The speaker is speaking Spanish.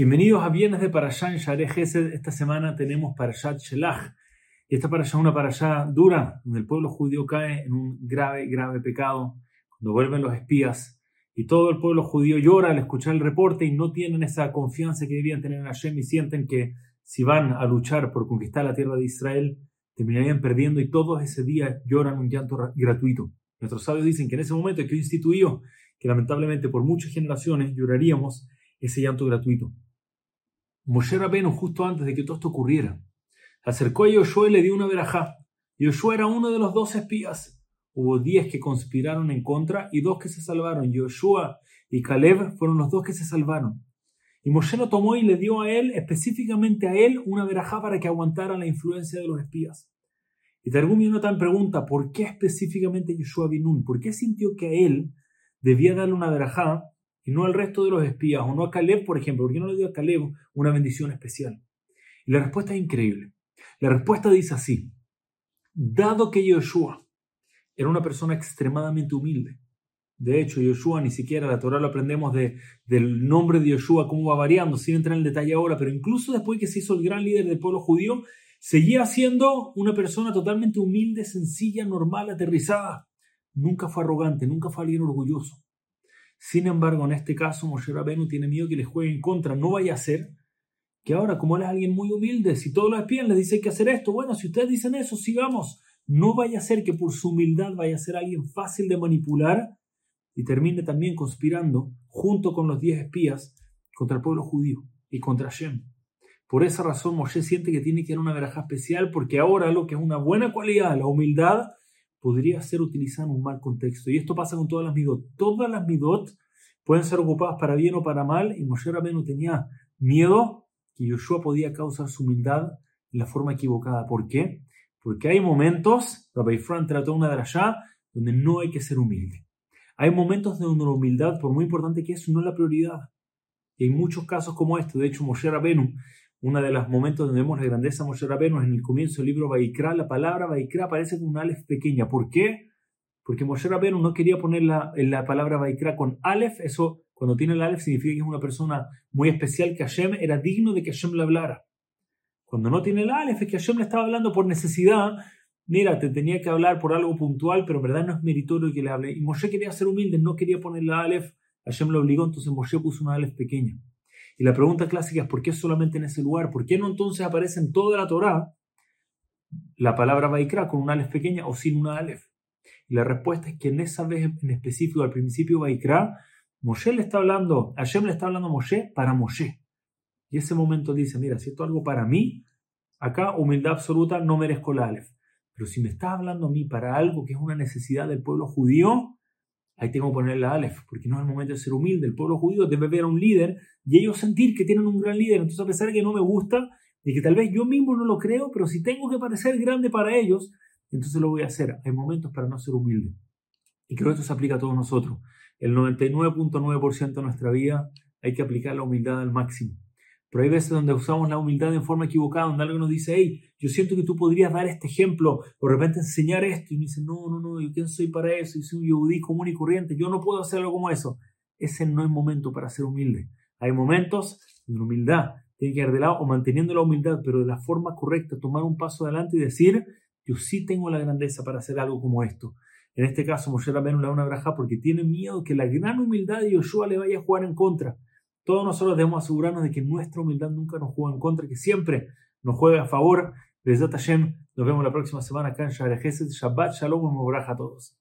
Bienvenidos a Viernes de Parashá en Share Gesed. Esta semana tenemos Parashat Shelach. Y esta Parashá es una Parashá dura, donde el pueblo judío cae en un grave, grave pecado. Cuando vuelven los espías y todo el pueblo judío llora al escuchar el reporte y no tienen esa confianza que debían tener en Hashem y sienten que si van a luchar por conquistar la tierra de Israel, terminarían perdiendo y todos ese día lloran un llanto gratuito. Nuestros sabios dicen que en ese momento que instituyó que lamentablemente por muchas generaciones lloraríamos ese llanto gratuito. Moshe Rabenu, justo antes de que todo esto ocurriera, acercó a Yoshua y le dio una verajá. Yoshua era uno de los dos espías. Hubo diez que conspiraron en contra y dos que se salvaron. Yoshua y Caleb fueron los dos que se salvaron. Y Moshe lo tomó y le dio a él, específicamente a él, una verajá para que aguantara la influencia de los espías. Y Targum Yonatan pregunta, ¿por qué específicamente Yoshua Binun? ¿Por qué sintió que a él debía darle una verajá y no al resto de los espías, o no a Caleb, por ejemplo, ¿por qué no le dio a Caleb una bendición especial? Y la respuesta es increíble. La respuesta dice así, dado que Yoshua era una persona extremadamente humilde, de hecho, Yoshua ni siquiera la Torah lo aprendemos de, del nombre de Yoshua, cómo va variando, sin entrar en el detalle ahora, pero incluso después que se hizo el gran líder del pueblo judío, seguía siendo una persona totalmente humilde, sencilla, normal, aterrizada. Nunca fue arrogante, nunca fue alguien orgulloso. Sin embargo, en este caso, Moshe Rabenu tiene miedo que les juegue en contra. No vaya a ser que ahora, como él es alguien muy humilde, si todos lo espían, les dice que hacer esto. Bueno, si ustedes dicen eso, sigamos. No vaya a ser que por su humildad vaya a ser alguien fácil de manipular y termine también conspirando junto con los diez espías contra el pueblo judío y contra Shem. Por esa razón Moshe siente que tiene que dar una veraja especial porque ahora lo que es una buena cualidad, la humildad, podría ser utilizada en un mal contexto. Y esto pasa con todas las midot. Todas las midot pueden ser ocupadas para bien o para mal, y Moshe Rabbeinu tenía miedo que Yoshua podía causar su humildad en la forma equivocada. ¿Por qué? Porque hay momentos, Rabbi Fran trató una de allá, donde no hay que ser humilde. Hay momentos donde la humildad, por muy importante que es, no es la prioridad. Y hay muchos casos como este. De hecho, Moshe Rabbeinu uno de los momentos donde vemos la grandeza de Moshe Rabbeinu en el comienzo del libro Vaikra, la palabra Vaikra aparece con una alef pequeña. ¿Por qué? Porque Moshe Rabbeinu no quería poner la, la palabra Vaikra con alef, eso cuando tiene el alef significa que es una persona muy especial, que Hashem era digno de que Hashem le hablara. Cuando no tiene el alef es que Hashem le estaba hablando por necesidad, mira, te tenía que hablar por algo puntual, pero en verdad no es meritorio que le hable. Y Moshe quería ser humilde, no quería poner la alef, Hashem lo obligó, entonces Moshe puso una alef pequeña. Y la pregunta clásica es ¿por qué solamente en ese lugar? ¿Por qué no entonces aparece en toda la Torá la palabra Vaikra con una alef pequeña o sin una alef? Y la respuesta es que en esa vez en específico, al principio Vaikra, Moshe le está hablando, Hashem le está hablando a Moshe para Moshe. Y ese momento dice, mira, si esto es algo para mí, acá humildad absoluta, no merezco la alef. Pero si me estás hablando a mí para algo que es una necesidad del pueblo judío, ahí tengo que poner la Aleph, porque no es el momento de ser humilde. El pueblo judío debe ver a un líder y ellos sentir que tienen un gran líder. Entonces, a pesar de que no me gusta, y que tal vez yo mismo no lo creo, pero si tengo que parecer grande para ellos, entonces lo voy a hacer. Hay momentos para no ser humilde. Y creo que esto se aplica a todos nosotros. El 99.9% de nuestra vida hay que aplicar la humildad al máximo. Pero hay veces donde usamos la humildad en forma equivocada, donde alguien nos dice, hey, yo siento que tú podrías dar este ejemplo, o de repente enseñar esto, y me dice, no, no, no, yo quién soy para eso, yo soy un yudí común y corriente, yo no puedo hacer algo como eso. Ese no es momento para ser humilde. Hay momentos de humildad tiene que ir de lado o manteniendo la humildad, pero de la forma correcta, tomar un paso adelante y decir, yo sí tengo la grandeza para hacer algo como esto. En este caso, Moshe Rabbeinu le da una braja porque tiene miedo que la gran humildad de Yoshua le vaya a jugar en contra. Todos nosotros debemos asegurarnos de que nuestra humildad nunca nos juega en contra, que siempre nos juega a favor. Besat Hashem, nos vemos la próxima semana acá en Shabbat Shalom y a todos.